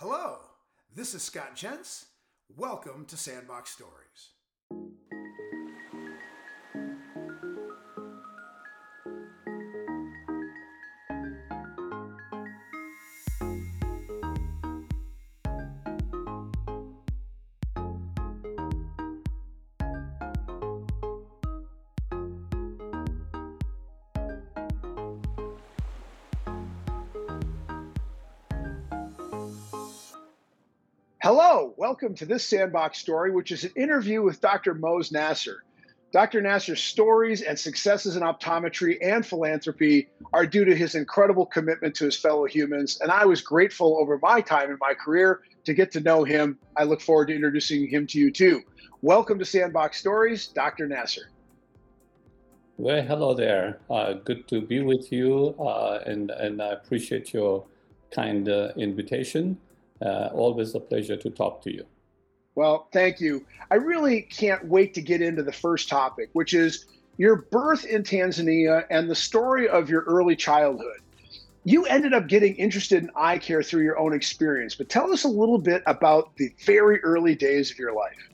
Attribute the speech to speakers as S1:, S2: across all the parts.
S1: Hello, this is Scott Jentz. Welcome to Sandbox Stories. Welcome to this Sandbox story, which is an interview with Dr. Mose Nasser. Dr. Nasser's stories and successes in optometry and philanthropy are due to his incredible commitment to his fellow humans, and I was grateful over my time in my career to get to know him. I look forward to introducing him to you too. Welcome to Sandbox Stories, Dr. Nasser.
S2: Well, hello there. Uh, good to be with you, uh, and, and I appreciate your kind uh, invitation. Uh, always a pleasure to talk to you.
S1: Well, thank you. I really can't wait to get into the first topic, which is your birth in Tanzania and the story of your early childhood. You ended up getting interested in eye care through your own experience, but tell us a little bit about the very early days of your life.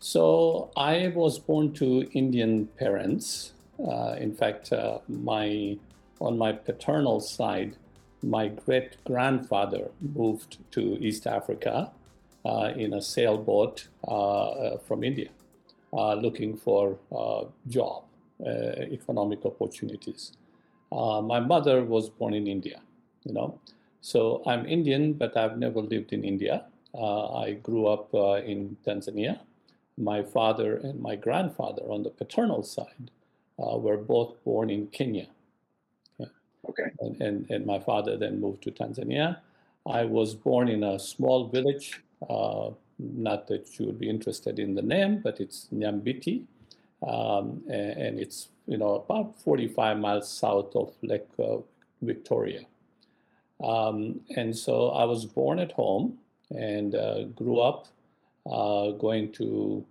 S2: So, I was born to Indian parents. Uh, in fact, uh, my on my paternal side, my great grandfather moved to East Africa uh, in a sailboat uh, uh from India, uh, looking for a job, uh, economic opportunities. my mother was born in India, you know. So I'm Indian, but I've never lived in India. I grew up in Tanzania. My father and my grandfather on the paternal side were both born in Kenya.
S1: Okay.
S2: And, and, and, my father then moved to Tanzania. I was born in a small village, uh, not that you would be interested in the name, but it's Nyambiti. Um, and, and, it's, you know, about 45 miles south of Lake uh, Victoria. Um, and so I was born at home and uh, grew up uh, going to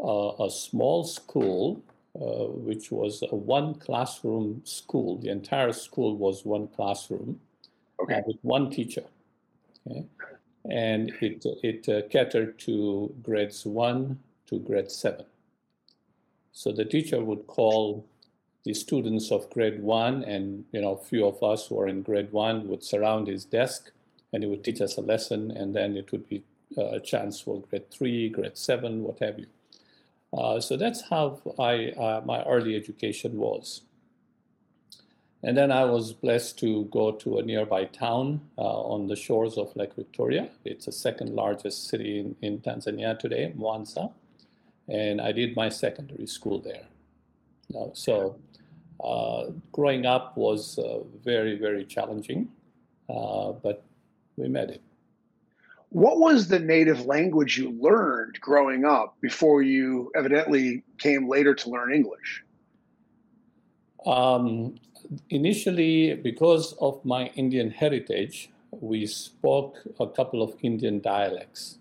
S2: a small school uh, which was a one classroom school. The entire school was one classroom
S1: okay.
S2: with one teacher. Okay? And it, it uh, catered to grades one to grade seven. So the teacher would call the students of grade one, and you know, a few of us who are in grade one would surround his desk, and he would teach us a lesson, and then it would be uh, a chance for grade three, grade seven, what have you. Uh, so that's how I, uh, my early education was. And then I was blessed to go to a nearby town uh, on the shores of Lake Victoria. It's the second largest city in, in Tanzania today, Mwanza. And I did my secondary school there. So uh, growing up was uh, very, very challenging, but we made it.
S1: What was the native language you learned growing up before you evidently came later to learn English?
S2: Um, initially, because of my Indian heritage, we spoke a couple of Indian dialects.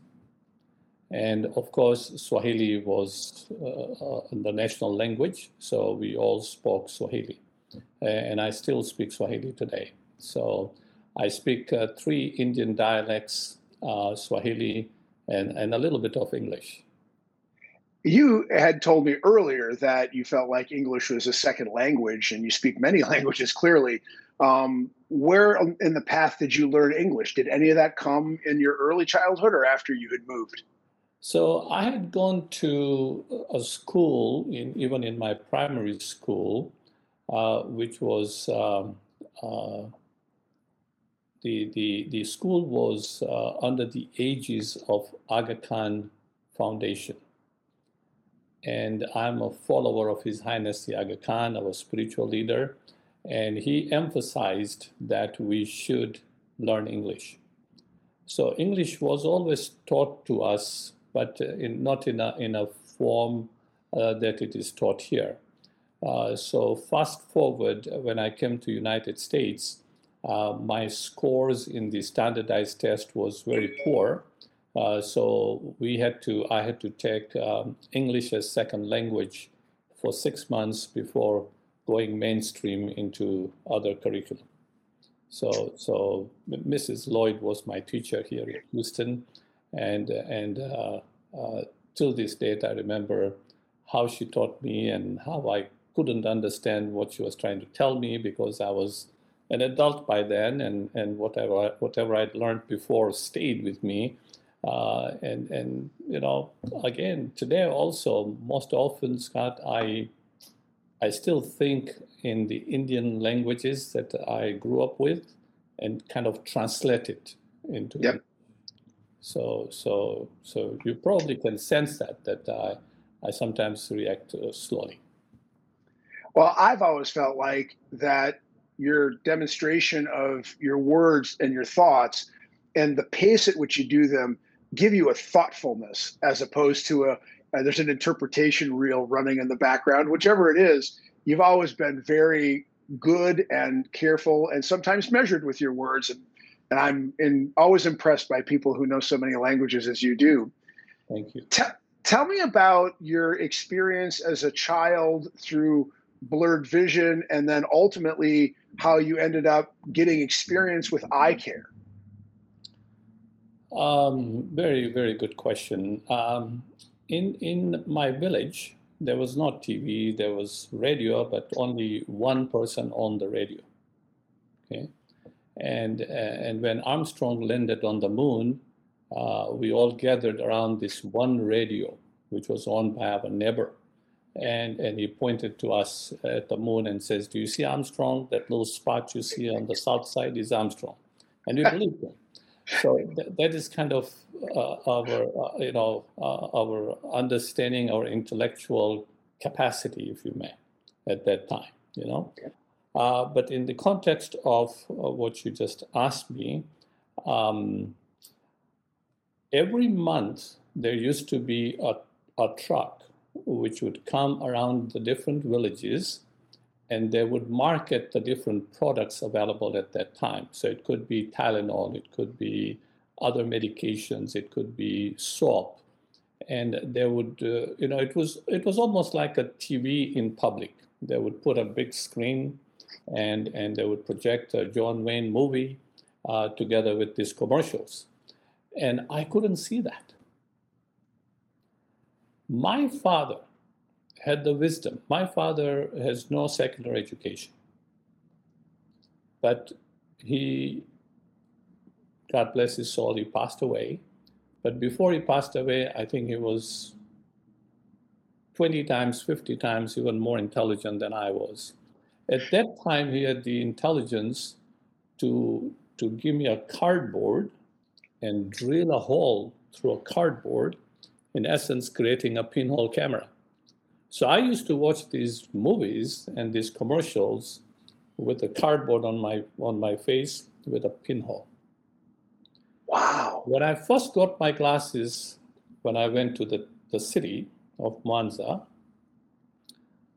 S2: And of course, Swahili was uh, uh, the national language, so we all spoke Swahili. And I still speak Swahili today. So I speak uh, three Indian dialects uh, Swahili, and, and a little bit of English.
S1: You had told me earlier that you felt like English was a second language and you speak many languages clearly. Um, where in the path did you learn English? Did any of that come in your early childhood or after you had moved?
S2: So I had gone to a school, in, even in my primary school, uh, which was um, uh, the, the, the school was uh, under the aegis of Aga Khan Foundation. And I'm a follower of His Highness the Aga Khan, our spiritual leader. And he emphasized that we should learn English. So English was always taught to us, but in, not in a, in a form uh, that it is taught here. Uh, so fast forward, when I came to United States, uh, my scores in the standardized test was very poor. Uh, so we had to, I had to take um, English as second language for six months before going mainstream into other curriculum. So, so Mrs. Lloyd was my teacher here in Houston, and and uh, uh, till this date, I remember how she taught me and how I couldn't understand what she was trying to tell me because I was an adult by then, and and whatever whatever I'd learned before stayed with me. Uh, and and you know, again, today also, most often, Scott, I I still think in the Indian languages that I grew up with and kind of translate it into.
S1: Yep.
S2: So, so, so you probably can sense that that I, I sometimes react uh, slowly.
S1: Well, I've always felt like that your demonstration of your words and your thoughts and the pace at which you do them give you a thoughtfulness as opposed to a uh, there's an interpretation reel running in the background, whichever it is, you've always been very good and careful and sometimes measured with your words. And, and I'm in, always impressed by people who know so many languages as you do.
S2: Thank you.
S1: T- tell me about your experience as a child through blurred vision and then ultimately how you ended up getting experience with eye care.
S2: Um, very, very good question. Um, in in my village, there was not TV, there was radio, but only one person on the radio. Okay, and uh, and when Armstrong landed on the moon, uh, we all gathered around this one radio, which was owned by our neighbor, and and he pointed to us at the moon and says, "Do you see Armstrong? That little spot you see on the south side is Armstrong," and we believed him. So th- that is kind of uh, our, uh, you know, uh, our understanding, our intellectual capacity, if you may, at that time, you know. Uh, but in the context of what you just asked me, um, every month there used to be a, a truck which would come around the different villages and they would market the different products available at that time. So it could be Tylenol, it could be other medications, it could be soap, and they would, uh, you know, it was it was almost like a TV in public. They would put a big screen, and and they would project a John Wayne movie uh, together with these commercials, and I couldn't see that. My father had the wisdom. My father has no secular education, but he, God bless his soul, he passed away. But before he passed away, I think he was 20 times, 50 times even more intelligent than I was. At that time, he had the intelligence to, to give me a cardboard and drill a hole through a cardboard, in essence, creating a pinhole camera. So I used to watch these movies and these commercials with a cardboard on my on my face with a pinhole.
S1: Wow.
S2: When I first got my glasses, when I went to the, the city of Mwanza,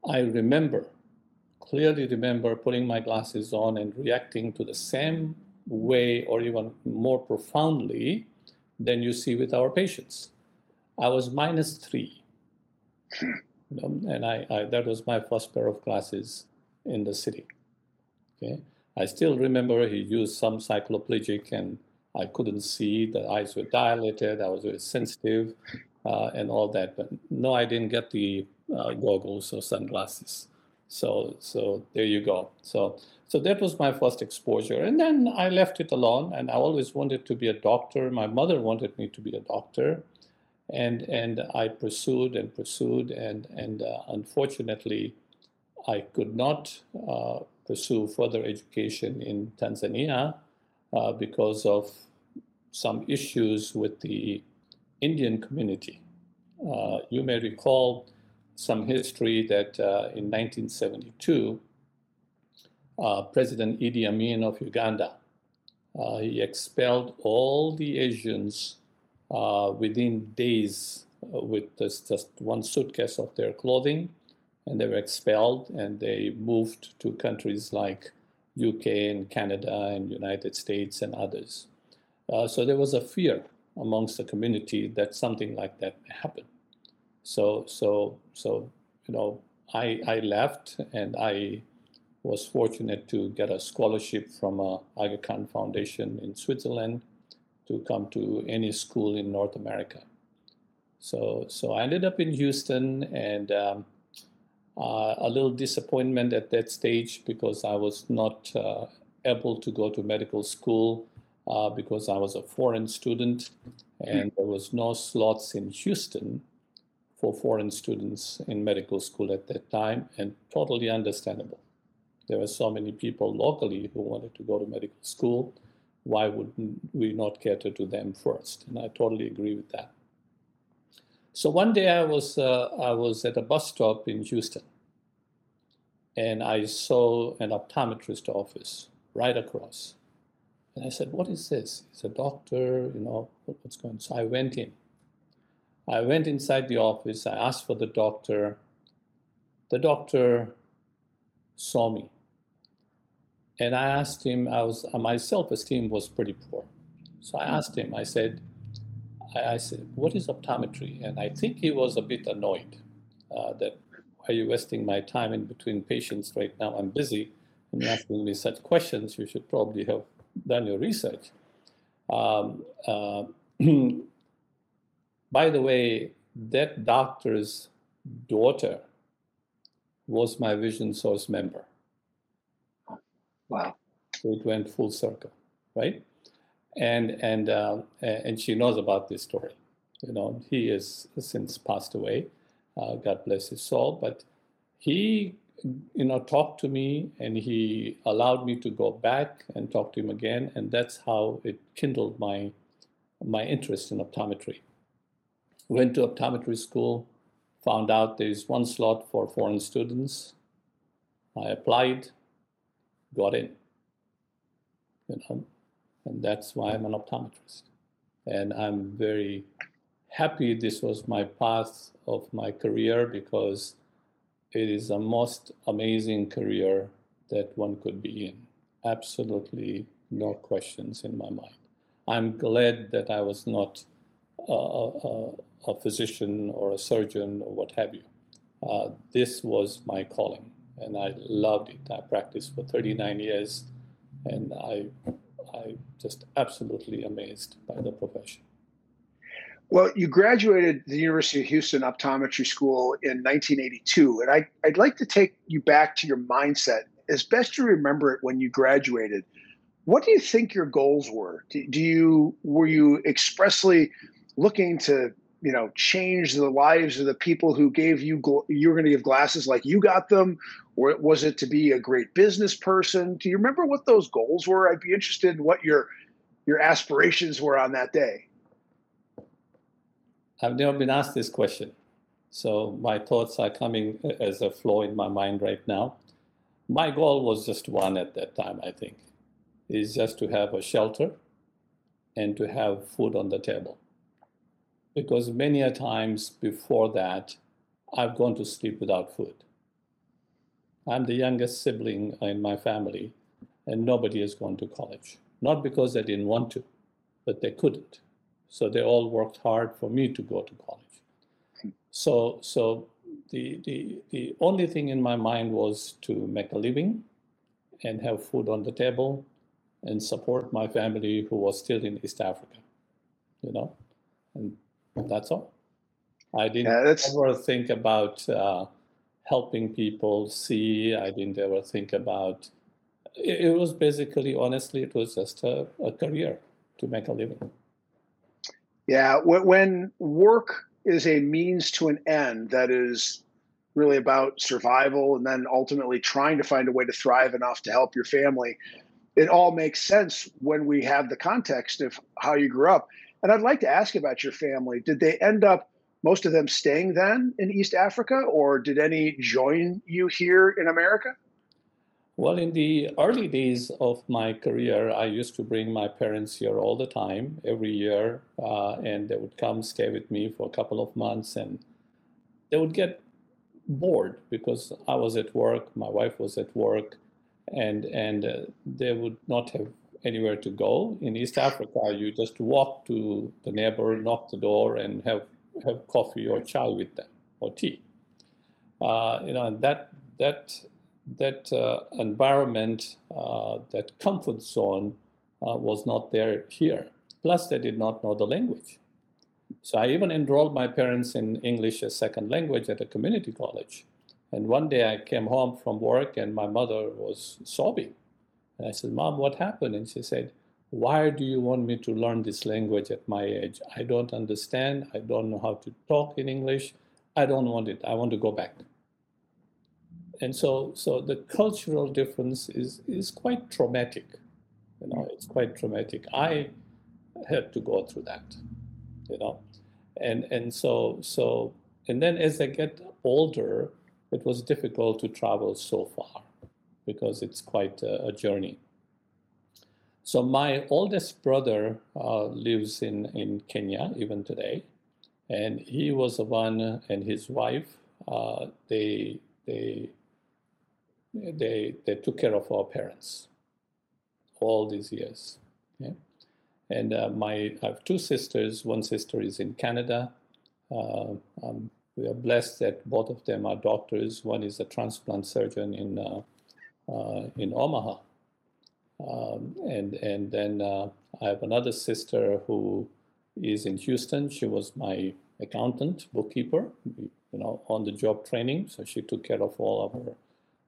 S2: I remember, clearly remember putting my glasses on and reacting to the same way or even more profoundly than you see with our patients. I was minus three. Hmm. Um, and I, I, that was my first pair of glasses in the city. Okay, I still remember he used some cycloplegic, and I couldn't see. The eyes were dilated. I was very sensitive, uh, and all that. But no, I didn't get the uh, goggles or sunglasses. So, so there you go. So, so that was my first exposure, and then I left it alone. And I always wanted to be a doctor. My mother wanted me to be a doctor and and I pursued and pursued and and uh, unfortunately I could not uh, pursue further education in Tanzania uh, because of some issues with the Indian community. Uh, you may recall some history that uh, in 1972, uh, President Idi Amin of Uganda he expelled all the Asians uh, within days uh, with this, just one suitcase of their clothing, and they were expelled and they moved to countries like UK and Canada and United States and others. Uh, so there was a fear amongst the community that something like that may happen. So, so, so you know, I, I left and I was fortunate to get a scholarship from a Aga Khan Foundation in Switzerland to come to any school in North America. So, so I ended up in Houston and um, uh, a little disappointment at that stage because I was not uh, able to go to medical school uh, because I was a foreign student and there was no slots in Houston for foreign students in medical school at that time and totally understandable. There were so many people locally who wanted to go to medical school. Why wouldn't we not cater to them first? And I totally agree with that. So one day I was uh, I was at a bus stop in Houston, and I saw an optometrist office right across. And I said, "What is this?" He's a doctor, you know, what's going on? So I went in. I went inside the office. I asked for the doctor. The doctor saw me, and I asked him. I was my self-esteem was pretty poor, so I asked him. I said, I, I said, what is optometry? And I think he was a bit annoyed uh, that are you wasting my time in between patients right now? I'm busy and asking me such questions. You should probably have done your research. Um, uh, by the way, that doctor's daughter was my Vision Source member.
S1: Wow.
S2: So it went full circle, right? and and uh, and she knows about this story. You know, he has since passed away. Uh, God bless his soul. But he, you know, talked to me, and he allowed me to go back and talk to him again, and that's how it kindled my my interest in optometry. Went to optometry school, found out there is one slot for foreign students. I applied, got in. You know, and that's why I'm an optometrist. And I'm very happy this was my path of my career because it is a most amazing career that one could be in. Absolutely no questions in my mind. I'm glad that I was not a, a, a physician or a surgeon or what have you. Uh, this was my calling and I loved it. I practiced for 39 years and I I just absolutely amazed by the profession.
S1: Well, you graduated the University of Houston Optometry School in 1982, and I, I'd like to take you back to your mindset as best you remember it when you graduated. What do you think your goals were? Do, you were you expressly looking to you know change the lives of the people who gave you you were going to give glasses like you got them was it to be a great business person? Do you remember what those goals were? I'd be interested in what your your aspirations were on that day.
S2: I've never been asked this question. So my thoughts are coming uh, as a flow in my mind right now. My goal was just one at that time i think is just to have a shelter and to have food on the table. Because many a times before that, I've gone to sleep without food. I'm the youngest sibling in my family, and nobody has gone to college. Not because they didn't want to, but they couldn't. So they all worked hard for me to go to college. So, so the, the, the only thing in my mind was to make a living and have food on the table and support my family who was still in East Africa, you know. And that's all. I didn't yeah, ever think about uh, helping people see. I didn't ever think about. It, it was basically, honestly, it was just a, a career to make a living.
S1: Yeah, when work is a means to an end that is really about survival and then ultimately trying to find a way to thrive enough to help your family, it all makes sense when we have the context of how you grew up. And I'd like to ask about your family. Did they end up, most of them staying then in East Africa, or did any join you here in America?
S2: Well, in the early days of my career, I used to bring my parents here all the time, every year, uh, and they would come stay with me for a couple of months, and they would get bored because I was at work, my wife was at work, and and uh, they would not have anywhere to go. In East Africa, you just walk to the neighbor, knock the door, and have have coffee or chai with them or tea. Uh, you know, and that that that uh, environment, uh, that comfort zone uh, was not there here. Plus, they did not know the language. So I even enrolled my parents in English as second language at a community college. And one day I came home from work and my mother was sobbing. And I said, Mom, what happened? And she said, Why do you want me to learn this language at my age? I don't understand. I don't know how to talk in English. I don't want it. I want to go back. And so, so the cultural difference is, is quite traumatic. You know, it's quite traumatic. I had to go through that, you know. And, and so, so, and then as I get older, it was difficult to travel so far because it's quite a, a journey. So my oldest brother uh, lives in, in Kenya even today, and he was the one and his wife. Uh, they they they they took care of our parents all these years. And uh, my I have two sisters. One sister is in Canada. Uh, um, we are blessed that both of them are doctors. One is a transplant surgeon in uh, uh, in Omaha, um, and and then uh, I have another sister who is in Houston. She was my accountant, bookkeeper, you know, on the job training. So she took care of all of her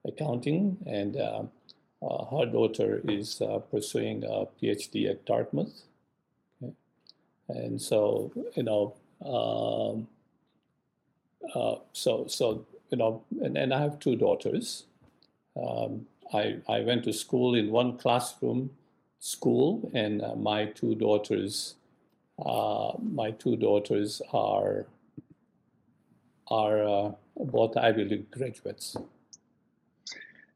S2: accounting, and uh, uh, her daughter is uh, pursuing a PhD at Dartmouth. Okay. And so, you know. Um, uh, so so you know, and, and I have two daughters. Um, I I went to school in one classroom school, and uh, my two daughters, uh, my two daughters are are uh, both Ivy League graduates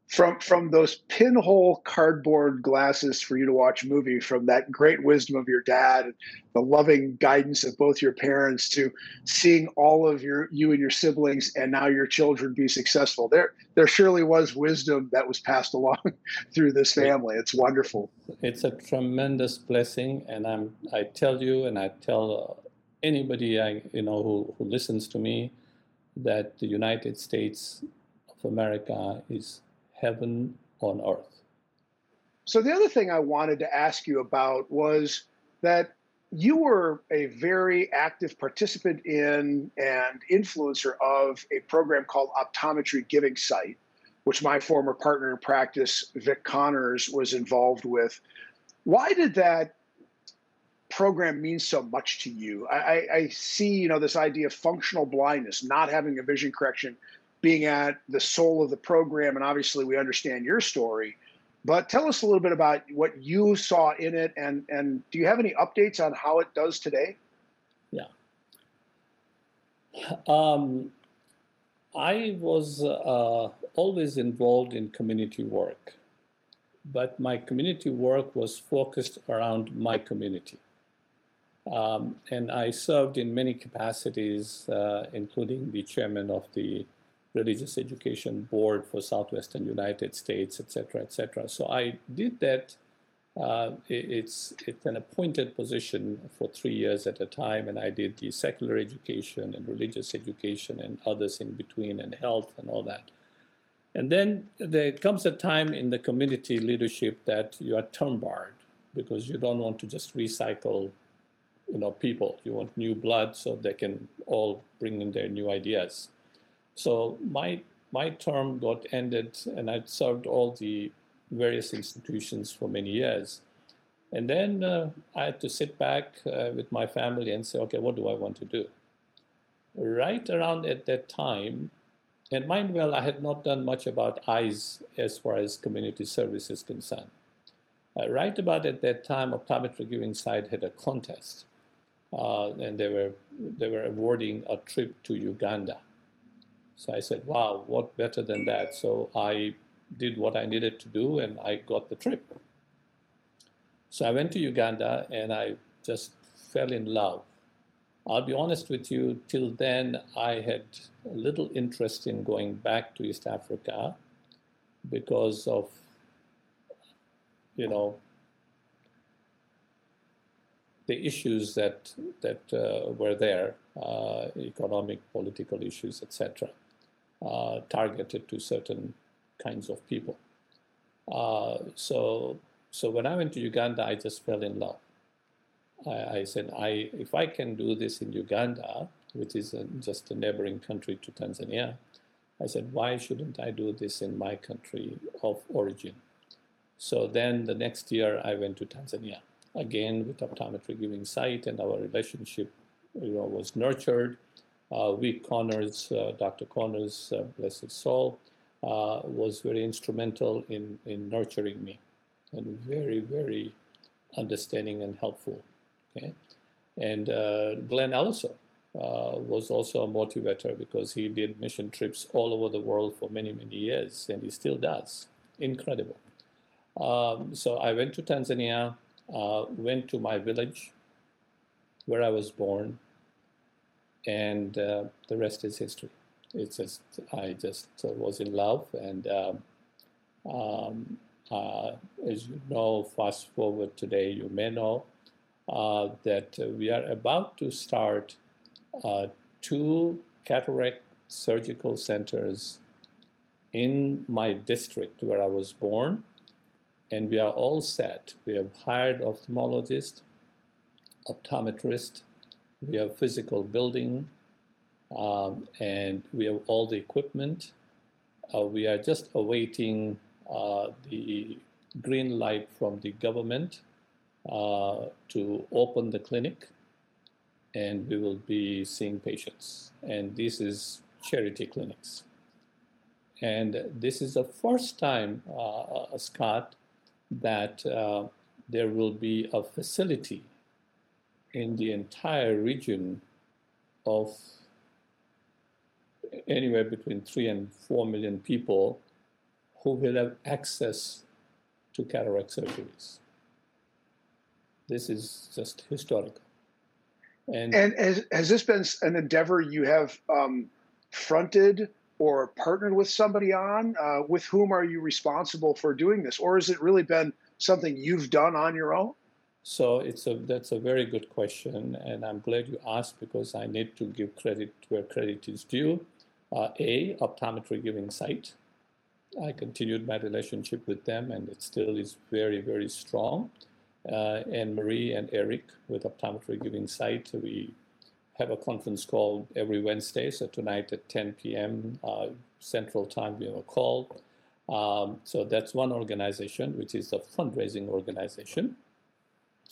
S1: from from those pinhole cardboard glasses for you to watch a movie from that great wisdom of your dad and the loving guidance of both your parents to seeing all of your you and your siblings and now your children be successful. There there surely was wisdom that was passed along through this family. It's wonderful.
S2: It's a tremendous blessing and i'm i tell you and i tell anybody i you know who, who listens to me that the united states of america is heaven on earth.
S1: So, the other thing I wanted to ask you about was that you were a very active participant in and influencer of a program called Optometry Giving Sight, which my former partner in practice, Vic Connors, was involved with. Why did that program mean so much to you? I, I see, you know, this idea of functional blindness, not having a vision correction, being at the soul of the program. And obviously, we understand your story. But tell us a little bit about what you saw in it, and and do you have any updates on how it does today?
S2: Yeah. Um, I was uh, always involved in community work, but my community work was focused around my community. Um, and I served in many capacities, uh, including the chairman of the religious education board for southwestern United States, et cetera, et cetera. So I did that. Uh, it's it's an appointed position for three years at a time, and I did the secular education and religious education and others in between, and health and all that. And then there comes a time in the community leadership that you are term barred because you don't want to just recycle, you know, people. You want new blood so they can all bring in their new ideas. So my my term got ended, and I served all the various institutions for many years. And then uh, I had to sit back uh, with my family and say, okay, what do I want to do? Right around at that time, and mind well, I had not done much about eyes as far as community service is concerned. Uh, right about at that time, Optometry Giving Sight had a contest, uh, and they were they were awarding a trip to Uganda. So I said, wow, what better than that? So I did what I needed to do and I got the trip. So I went to Uganda and I just fell in love. I'll be honest with you, till then I had little interest in going back to East Africa because of, you know, the issues that that uh, were there, uh, economic, political issues, etc uh, targeted to certain kinds of people. Uh, so, so when I went to Uganda, I just fell in love. I, I said, I, if I can do this in Uganda, which is a, just a neighboring country to Tanzania, I said, why shouldn't I do this in my country of origin? So then the next year I went to Tanzania again with optometry giving sight, and our relationship, you know, was nurtured. Uh, Vic Connors, uh, Dr. Connors, uh, bless soul, uh, was very instrumental in, in nurturing me and very, very understanding and helpful. Okay? And uh, Glenn Ellison uh, was also a motivator because he did mission trips all over the world for many, many years, and he still does. Incredible. Um, so I went to Tanzania, uh, went to my village where I was born, and uh, the rest is history. It's just I just uh, was in love, and um, um, uh, as you know, fast forward today, you may know uh, that we are about to start uh, two cataract surgical centers in my district where I was born and we are all set. We have hired ophthalmologist, optometrist, we have physical building, um, and we have all the equipment. Uh, we are just awaiting uh, the green light from the government uh, to open the clinic, and we will be seeing patients. And this is charity clinics. And this is the first time, uh, uh, Scott, that uh, there will be a facility in the entire region of anywhere between three and four million people who will have access to cataract surgeries. This is just historical.
S1: And, and has, has this been an endeavor you have um, fronted or partnered with somebody on? Uh, with whom are you responsible for doing this, or has it really been something you've done on your own?
S2: So it's a that's a very good question, and I'm glad you asked because I need to give credit where credit is due. Uh, a optometry giving sight. I continued my relationship with them, and it still is very very strong. Uh, and Marie and Eric with optometry giving sight, we have a conference call every Wednesday. So tonight at 10 p.m. Uh, Central Time, we have a call. Um, so that's one organization, which is a fundraising organization.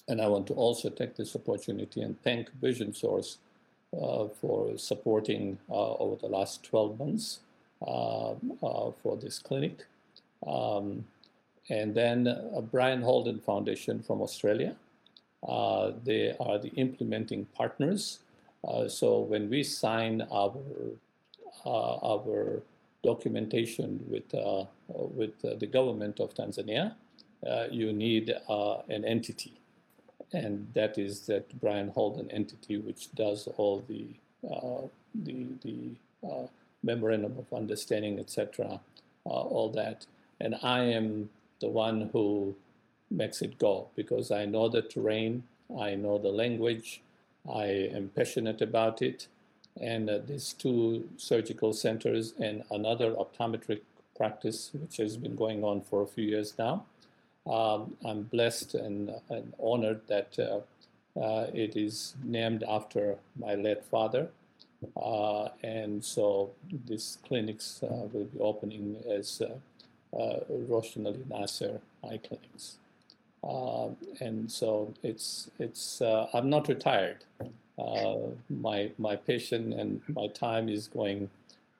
S2: And I want to also take this opportunity and thank Vision Source uh, for supporting uh, over the last 12 months uh, uh, for this clinic. Um, and then uh, Brien Holden Foundation from Australia. they are the implementing partners uh, so when we sign our uh, our documentation with uh, with the government of Tanzania, you need an entity, and that is that Brien Holden entity, which does all the uh, the the uh, memorandum of understanding, etc., uh, all that. And I am the one who makes it go because I know the terrain, I know the language, I am passionate about it. And uh, these two surgical centers and another optometric practice, which has been going on for a few years now. Um, I'm blessed and, and honored that uh, uh, it is named after my late father. Uh, and so these clinics will be opening as uh, Roshan Ali Nasser eye clinics. Uh, and so it's it's uh, I'm not retired. Uh, my my passion and my time is going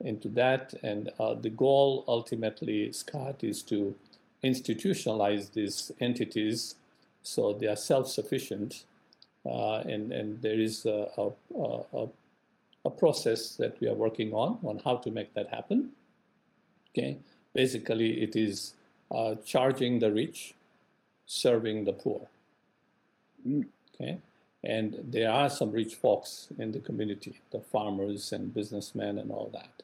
S2: into that, and the goal ultimately, Scott, is to institutionalize these entities so they are self-sufficient, uh, and and there is a, a, a, a process that we are working on on how to make that happen. Okay, basically it is uh, charging the rich serving the poor. Okay, and there are some rich folks in the community, the farmers and businessmen and all that.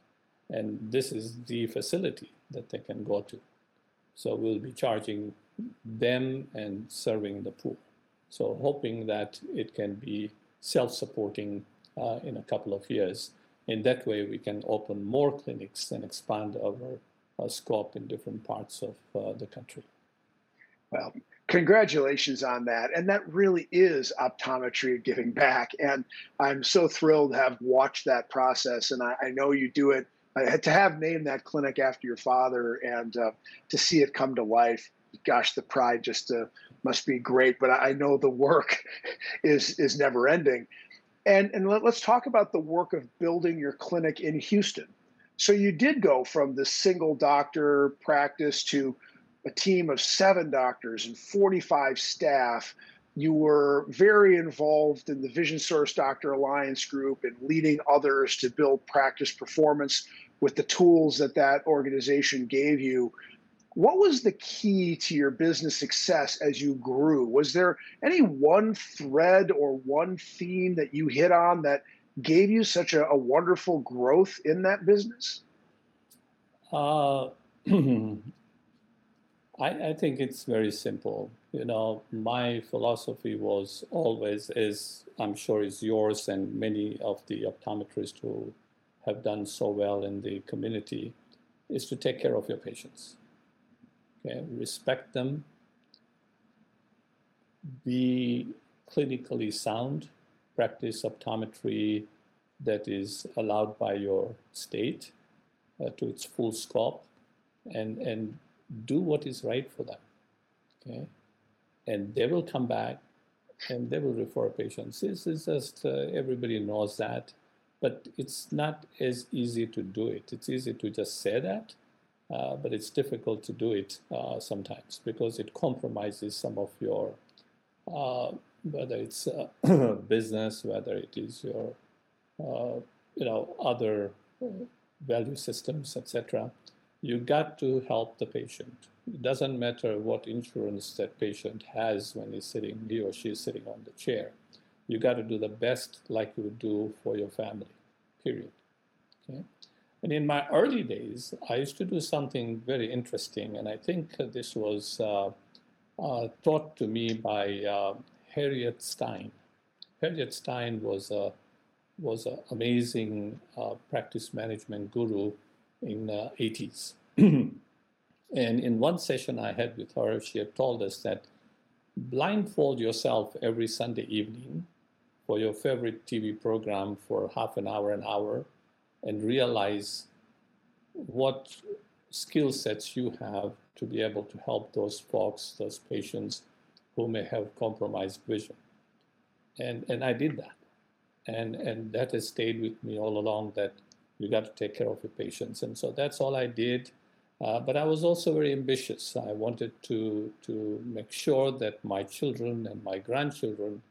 S2: And this is the facility that they can go to. So we'll be charging them and serving the poor. So hoping that it can be self-supporting uh, in a couple of years. In that way, we can open more clinics and expand our scope in different parts of uh, the country.
S1: Well, congratulations on that. And that really is optometry giving back. And I'm so thrilled to have watched that process. And I, I know you do it uh, to have named that clinic after your father and uh, to see it come to life. Gosh, the pride just uh, must be great. But I know the work is is never ending. And and let, us talk about the work of building your clinic in Houston. So you did go from the single doctor practice to a team of seven doctors and 45 staff. You were very involved in the Vision Source Doctor Alliance group and leading others to build practice performance with the tools that that organization gave you. What was the key to your business success as you grew? Was there any one thread or one theme that you hit on that gave you such a, a wonderful growth in that business?
S2: Uh, I, I think it's very simple. You know, my philosophy was always, is I'm sure is yours and many of the optometrists who have done so well in the community, is to take care of your patients. Okay, respect them, be clinically sound, practice optometry that is allowed by your state uh, to its full scope, and and do what is right for them. Okay, and they will come back and they will refer patients. This is just uh, everybody knows that, but it's not as easy to do it. It's easy to just say that, uh, but it's difficult to do it uh, sometimes because it compromises some of your, uh, whether it's uh, business, whether it is your, uh, you know, other value systems, etc you got to help the patient. It doesn't matter what insurance that patient has when he's sitting, he or she is sitting on the chair. You got to do the best like you would do for your family, period. Okay? And in my early days, I used to do something very interesting, and I think this was uh, uh, taught to me by uh, Harriet Stein. Harriet Stein was a was an amazing uh, practice management guru in uh, 80s. and in one session I had with her, she had told us that blindfold yourself every Sunday evening for your favorite TV program for half an hour, an hour, and realize what skill sets you have to be able to help those folks, those patients who may have compromised vision. And, and I did that. And, and that has stayed with me all along that you got to take care of your patients. And so that's all I did. Uh, but I was also very ambitious. I wanted to, to make sure that my children and my grandchildren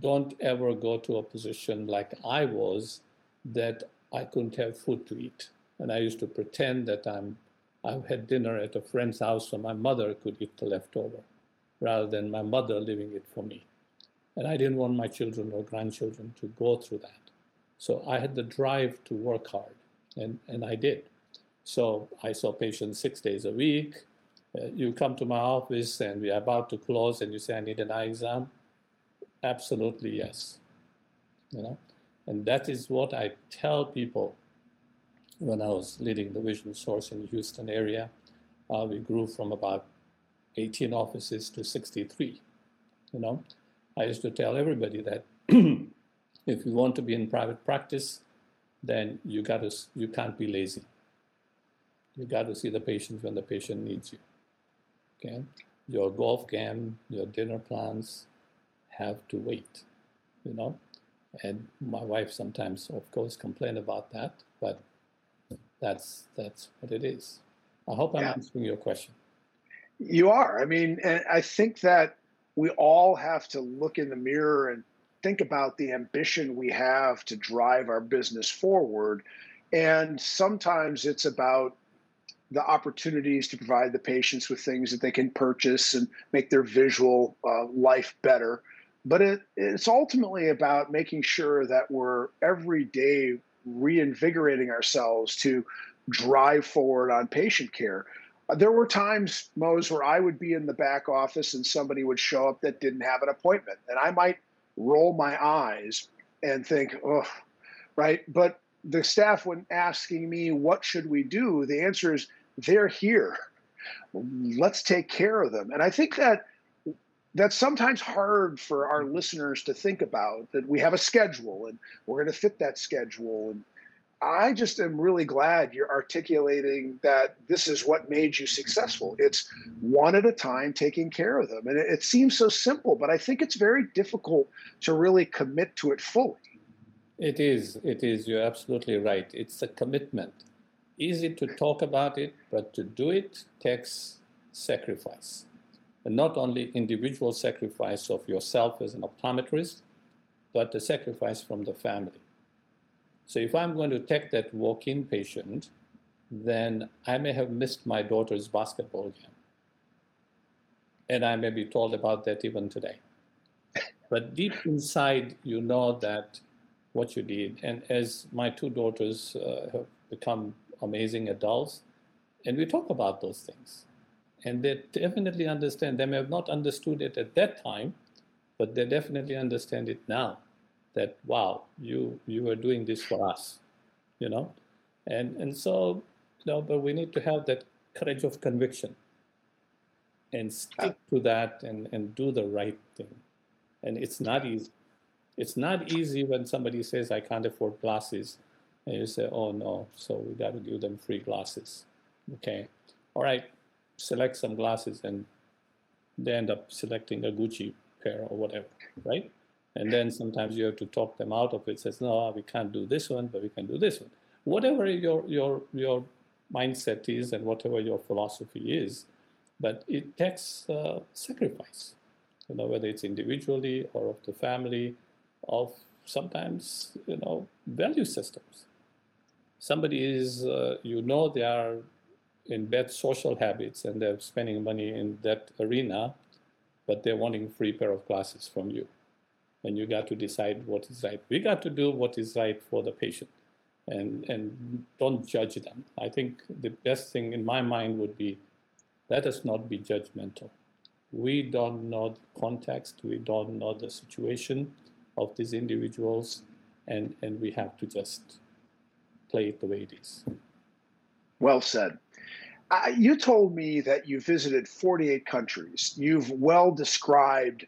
S2: don't ever go to a position like I was that I couldn't have food to eat. And I used to pretend that I'm, I've had dinner at a friend's house so my mother could eat the leftover rather than my mother leaving it for me. And I didn't want my children or grandchildren to go through that. So I had the drive to work hard, and, and I did. So I saw patients six days a week. Uh, you come to my office and we are about to close, and you say, I need an eye exam. Absolutely, yes. You know, and that is what I tell people when I was leading the Vision Source in the Houston area. Uh, we grew from about 18 offices to 63. You know, I used to tell everybody that If you want to be in private practice, then you got to you can't be lazy. You got to see the patient when the patient needs you. Okay, your golf game, your dinner plans have to wait. You know, and my wife sometimes, of course, complain about that, but that's that's what it is. I hope I'm yeah. answering your question.
S1: You are. I mean, and I think that we all have to look in the mirror and think about the ambition we have to drive our business forward. And sometimes it's about the opportunities to provide the patients with things that they can purchase and make their visual uh, life better. But it, it's ultimately about making sure that we're every day reinvigorating ourselves to drive forward on patient care. There were times, Mose, where I would be in the back office and somebody would show up that didn't have an appointment. And I might roll my eyes and think, oh, right. But the staff, when asking me, what should we do? The answer is they're here. Let's take care of them. And I think that that's sometimes hard for our listeners to think about that we have a schedule and we're going to fit that schedule and I just am really glad you're articulating that this is what made you successful. It's one at a time taking care of them. And it, it, seems so simple, but I think it's very difficult to really commit to it fully.
S2: It is. It is. You're absolutely right. It's a commitment. Easy to talk about it, but to do it takes sacrifice. And not only individual sacrifice of yourself as an optometrist, but the sacrifice from the family so if I'm going to take that walk-in patient, then I may have missed my daughter's basketball game. And I may be told about that even today. But deep inside, you know that what you did. And as my two daughters uh, have become amazing adults, and we talk about those things. And they definitely understand. They may have not understood it at that time, but they definitely understand it now that wow you you were doing this for us you know? And and so you know but we need to have that courage of conviction and stick to that and and do the right thing. And it's not easy. It's not easy when somebody says i can't afford glasses and you say oh no so we got to give them free glasses. Okay. All right select some glasses and they end up selecting a gucci pair or whatever right and then sometimes you have to talk them out of it. Says, no, we can't do this one, but we can do this one. Whatever your your your mindset is and whatever your philosophy is, but it takes uh, sacrifice. You know, whether it's individually or of the family, of sometimes you know value systems. Somebody is, uh, you know, they are in bad social habits and they're spending money in that arena, but they're wanting a free pair of glasses from you and you got to decide what is right. We got to do what is right for the patient and, and don't judge them. I think the best thing in my mind would be let us not be judgmental. We don't know the context, we don't know the situation of these individuals, and, and we have to just play it the way it is.
S1: Well said. Uh, you told me that you visited 48 countries. You've well described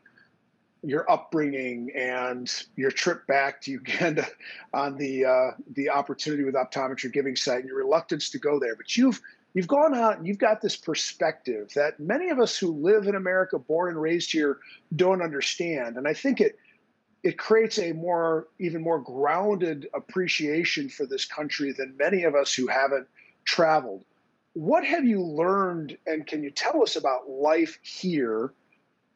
S1: your upbringing and your trip back to Uganda on the uh, the opportunity with Optometry Giving Sight and your reluctance to go there. But you've you've gone out and you've got this perspective that many of us who live in America, born and raised here, don't understand. And I think it it creates a more even more grounded appreciation for this country than many of us who haven't traveled. What have you learned and can you tell us about life here?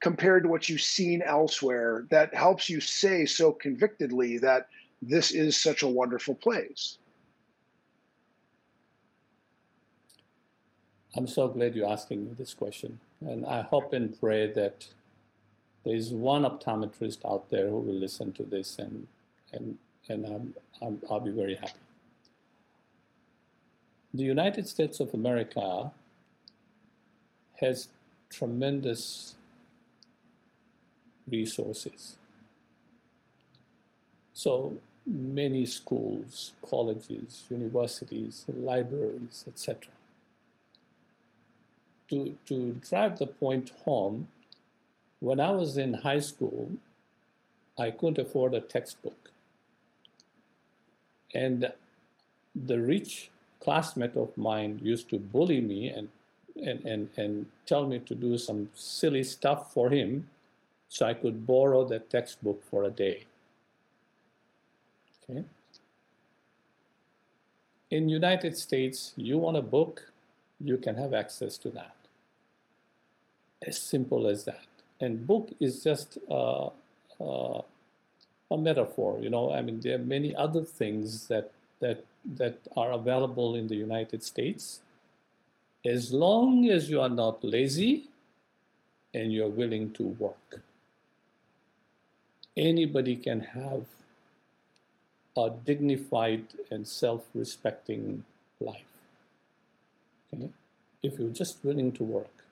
S1: Compared to what you've seen elsewhere that helps you say so convictedly that this is such a wonderful place?
S2: I'm so glad you're asking me this question. And I hope and pray that there is one optometrist out there who will listen to this and, and, and I'm, I'm, I'll be very happy. The United States of America has tremendous resources. So many schools, colleges, universities, libraries, etc. To, to drive the point home, when I was in high school, I couldn't afford a textbook. And the rich classmate of mine used to bully me and, and, and, and tell me to do some silly stuff for him so I could borrow the textbook for a day. Okay. In United States, you want a book, you can have access to that. As simple as that. And book is just uh, uh, a metaphor. You know, I mean, there are many other things that that that are available in the United States. As long as you are not lazy and you're willing to work anybody can have a dignified and self-respecting life. Okay? If you're just willing to work.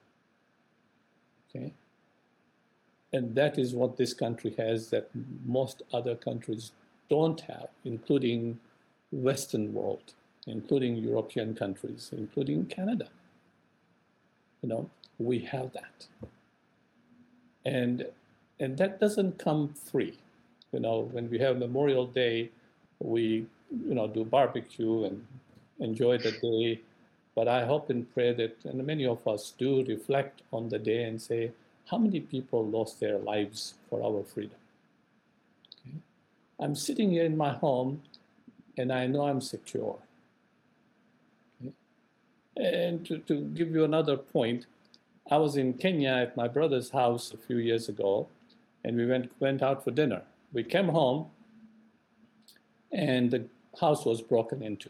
S2: Okay? And that is what this country has that most other countries don't have, including Western world, including European countries, including Canada. You know, we have that. And and that doesn't come free. You know, when we have Memorial Day, we you know do barbecue and enjoy the day. But I hope and pray that, and many of us do reflect on the day and say, how many people lost their lives for our freedom? Okay. I'm sitting here in my home and I know I'm secure. Okay. And to, to give you another point, I was in Kenya at my brother's house a few years ago, and we went, went out for dinner. We came home, and the house was broken into.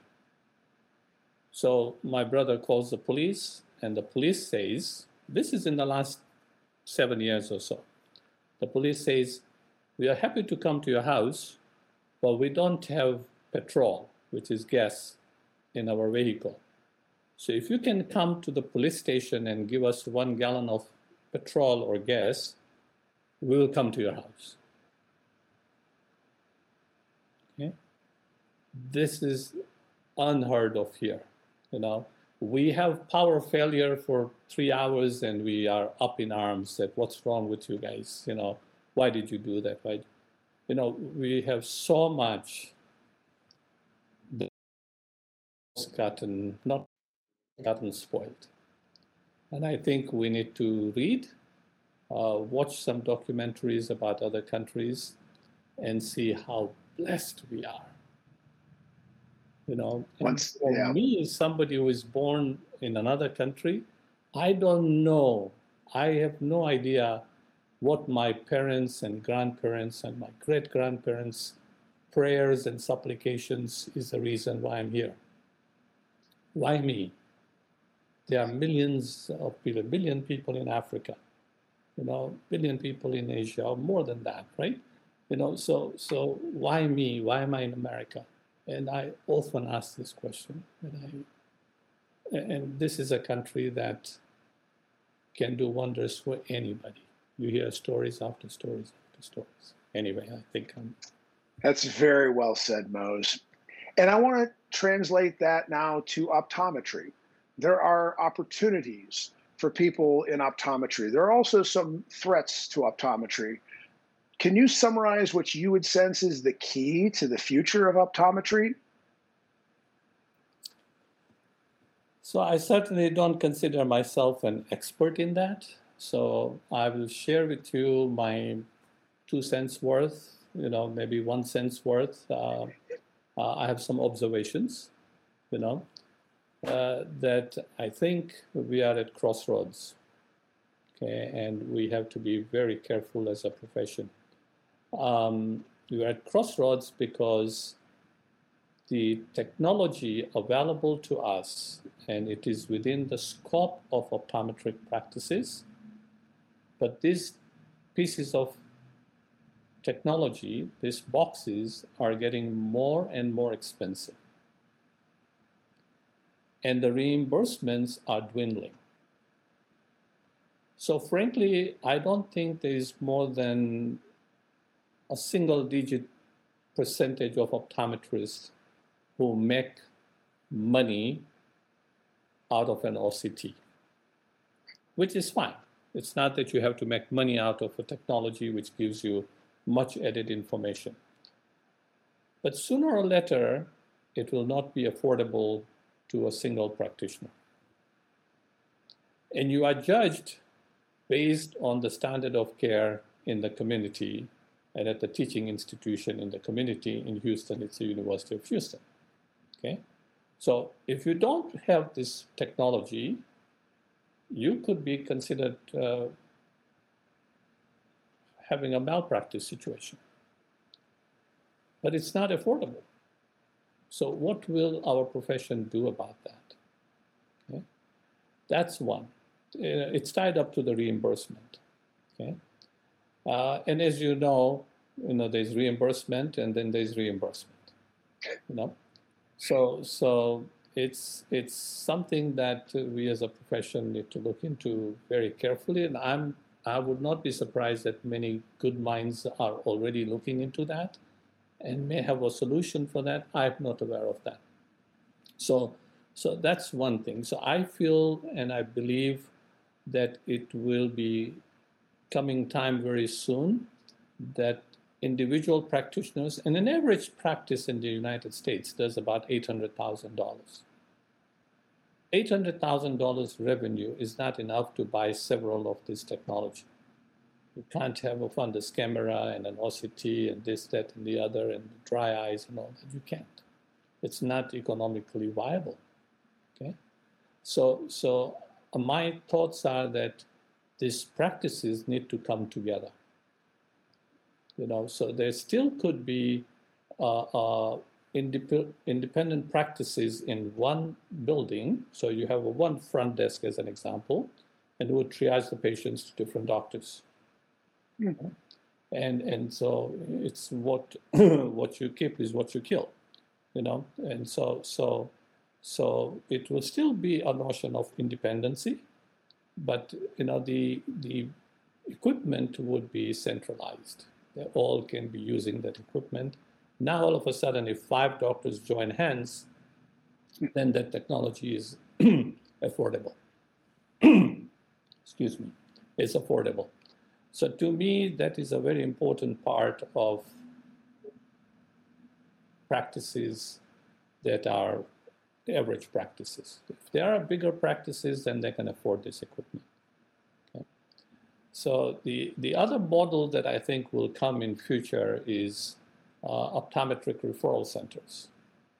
S2: So my brother calls the police, and the police says, This is in the last seven years or so. The police says, We are happy to come to your house, but we don't have petrol, which is gas, in our vehicle. So if you can come to the police station and give us one gallon of petrol or gas, we will come to your house. Okay? This is unheard of here. You know, we have power failure for three hours and we are up in arms that what's wrong with you guys? You know, why did you do that? Why? You know, we have so much gotten not gotten spoiled. And I think we need to read, uh, watch some documentaries about other countries, and see how blessed we are. You know,
S1: Once,
S2: for
S1: yeah.
S2: me, as somebody who is born in another country, I don't know. I have no idea what my parents and grandparents and my great grandparents' prayers and supplications is the reason why I'm here. Why me? There are millions of people, billion people in Africa, you know, billion people in Asia, or more than that, right? You know, so so why me? Why am I in America? And I often ask this question. And, I, and this is a country that can do wonders for anybody. You hear stories after stories after stories. Anyway, I think I'm.
S1: That's very well said, Mose. And I want to translate that now to optometry. There are opportunities for people in optometry. There are also some threats to optometry. Can you summarize what you would sense is the key to the future of optometry?
S2: So I certainly don't consider myself an expert in that. So I will share with you my two cents worth, you know, maybe one cent's worth. Uh, uh, I have some observations, you know, uh, that I think we are at crossroads. Okay, and we have to be very careful as a profession. Um, we are at crossroads because the technology available to us, and it is within the scope of optometric practices, but these pieces of technology, these boxes, are getting more and more expensive. And the reimbursements are dwindling. So, frankly, I don't think there is more than a single digit percentage of optometrists who make money out of an OCT, which is fine. It's not that you have to make money out of a technology which gives you much added information. But sooner or later, it will not be affordable to a single practitioner. And you are judged based on the standard of care in the community and at the teaching institution in the community in Houston, it's the University of Houston. Okay? So if you don't have this technology, you could be considered uh, having a malpractice situation. But it's not affordable. So what will our profession do about that? Okay? That's one. Uh, it's tied up to the reimbursement. Okay? Uh, and as you know, you know, there's reimbursement and then there's reimbursement. You know, so so it's it's something that we as a profession need to look into very carefully. And I'm I would not be surprised that many good minds are already looking into that and may have a solution for that. I'm not aware of that. So, so that's one thing. So I feel and I believe that it will be coming time very soon that individual practitioners, and an average practice in the United States does about $800,000. $800,000 revenue is not enough to buy several of this technology. You can't have a fundus camera and an OCT and this, that, and the other, and dry eyes and all that. You can't. It's not economically viable. Okay, so so uh, my thoughts are that these practices need to come together. You know, so there still could be uh, uh, indep- independent practices in one building. So you have a one front desk as an example, and would triage the patients to different doctors. Mm-hmm. And and so it's what what you keep is what you kill, you know. And so so so it will still be a notion of independency, but you know the the equipment would be centralized. They all can be using that equipment. Now all of a sudden, if five doctors join hands, then that technology is affordable. Excuse me, it's affordable. So to me, that is a very important part of practices that are average practices. If there are bigger practices, then they can afford this equipment. Okay. So the, the other model that I think will come in future is uh, optometric referral centers,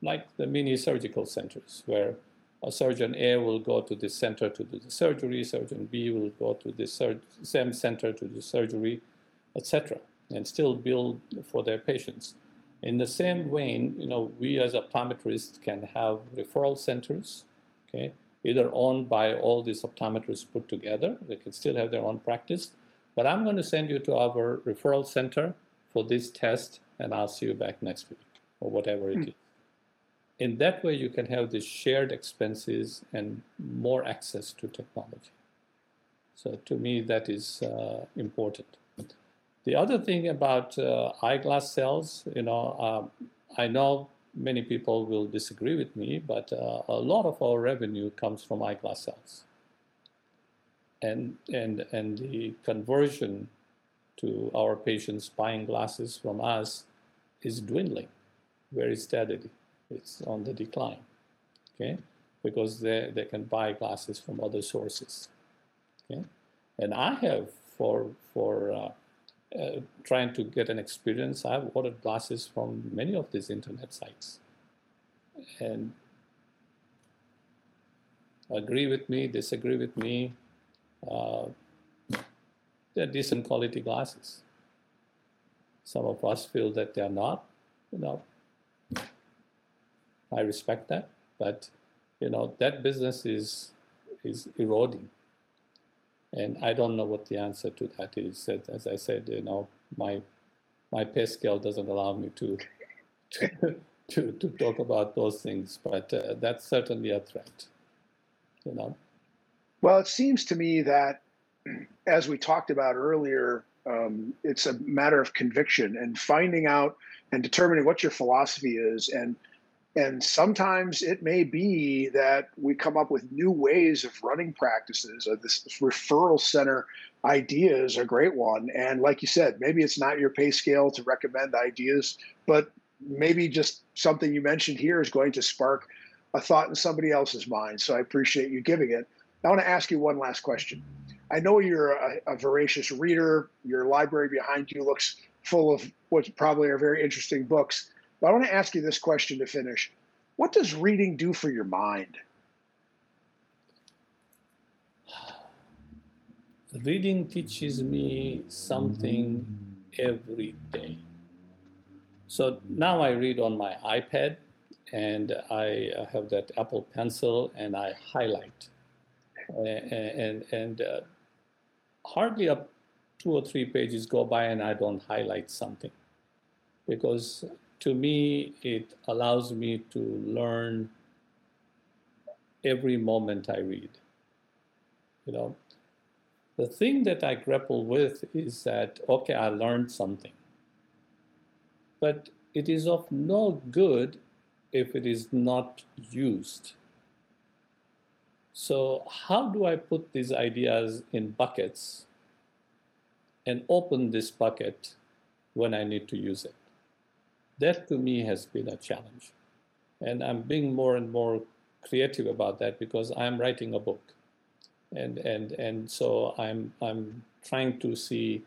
S2: like the mini surgical centers, where a surgeon A will go to this center to do the surgery, surgeon B will go to the sur- same center to do surgery, etc., and still bill for their patients. In the same vein, you know, we as optometrists can have referral centers, okay, either owned by all these optometrists put together. They can still have their own practice, but I'm going to send you to our referral center for this test, and I'll see you back next week or whatever it hmm. is in that way, you can have these shared expenses and more access to technology. So to me, that is uh, important. The other thing about uh, eyeglass sales, you know, um, I know many people will disagree with me, but uh, a lot of our revenue comes from eyeglass sales. And, and, and the conversion to our patients buying glasses from us is dwindling very steadily it's on the decline, okay? Because they, they can buy glasses from other sources, okay? And I have, for, for uh, uh, trying to get an experience, I've ordered glasses from many of these internet sites. And agree with me, disagree with me, uh, they're decent quality glasses. Some of us feel that they're not, you know, I respect that, but you know that business is is eroding, and I don't know what the answer to that is. As I said, you know, my my pay scale doesn't allow me to to to, to talk about those things, but uh, that's certainly a threat. You know.
S1: Well, it seems to me that, as we talked about earlier, um, it's a matter of conviction and finding out and determining what your philosophy is and and sometimes it may be that we come up with new ways of running practices. This referral center idea is a great one. And like you said, maybe it's not your pay scale to recommend ideas, but maybe just something you mentioned here is going to spark a thought in somebody else's mind. So I appreciate you giving it. I want to ask you one last question. I know you're a, a voracious reader. Your library behind you looks full of what probably are very interesting books. But I want to ask you this question to finish. What does reading do for your mind?
S2: Reading teaches me something every day. So now I read on my iPad and I have that Apple Pencil and I highlight. And, and, and uh, hardly up two or three pages go by and I don't highlight something because to me, it allows me to learn every moment I read. You know, the thing that I grapple with is that, okay, I learned something, but it is of no good if it is not used. So, how do I put these ideas in buckets and open this bucket when I need to use it? That to me has been a challenge. And I'm being more and more creative about that because I'm writing a book. And, and, and so I'm, I'm trying to see,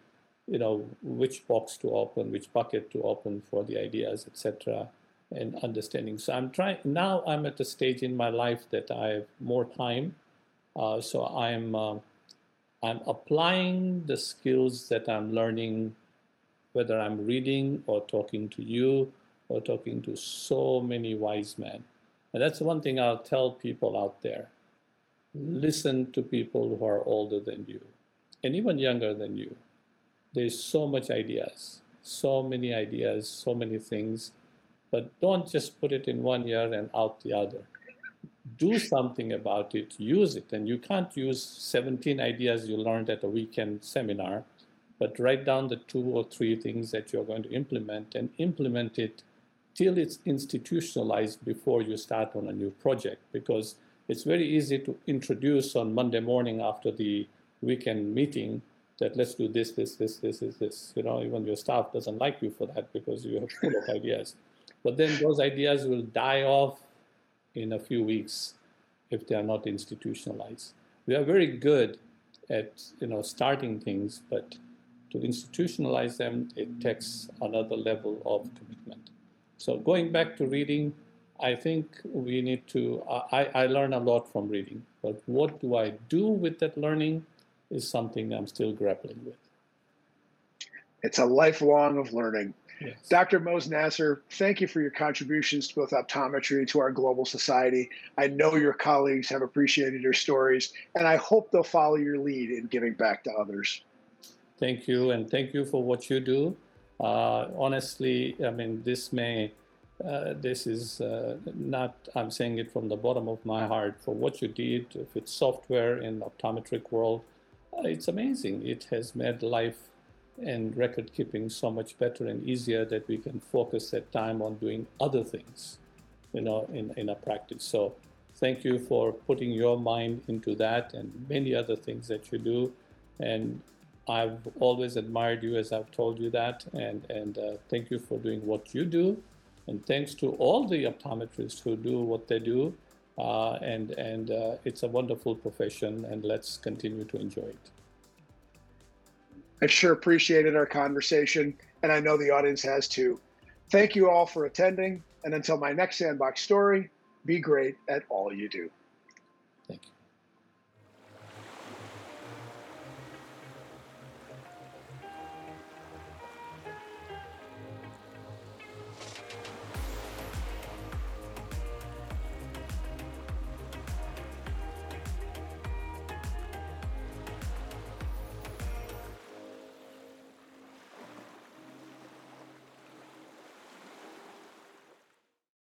S2: you know, which box to open, which bucket to open for the ideas, etc and understanding. So I'm trying now. I'm at a stage in my life that I have more time, uh, so I'm uh, I'm applying the skills that I'm learning, whether I'm reading or talking to you or talking to so many wise men. And that's one thing I'll tell people out there: listen to people who are older than you, and even younger than you. There's so much ideas, so many ideas, so many things but don't just put it in one ear and out the other. Do something about it, use it. And you can't use 17 ideas you learned at a weekend seminar, but write down the two or three things that you're going to implement and implement it till it's institutionalized before you start on a new project. Because it's very easy to introduce on Monday morning after the weekend meeting that let's do this, this, this, this, this, this. You know, even your staff doesn't like you for that because you have full of ideas. But then those ideas will die off in a few weeks if they are not institutionalized. We are very good at you know starting things, but to institutionalize them, it takes another level of commitment. So going back to reading, I think we need to. I, I learn a lot from reading, but what do I do with that learning is something I'm still grappling with.
S1: It's a lifelong of learning. Yes. Dr. Mose Nasser, thank you for your contributions to both optometry and to our global society. I know your colleagues have appreciated your stories, and I hope they'll follow your lead in giving back to others.
S2: Thank you, and thank you for what you do. Uh, honestly, I mean, this may, uh, this is uh, not, I'm saying it from the bottom of my heart, for what you did with software in the optometric world, uh, it's amazing. It has made life and record keeping so much better and easier that we can focus that time on doing other things, you know, in, in a practice. So thank you for putting your mind into that and many other things that you do. And I've always admired you as I've told you that. And, and uh, thank you for doing what you do. And thanks to all the optometrists who do what they do. Uh, and and uh, it's a wonderful profession, and let's continue to enjoy it.
S1: I sure appreciated our conversation, and I know the audience has too. Thank you all for attending, and until my next Sandbox story, be great at all you do.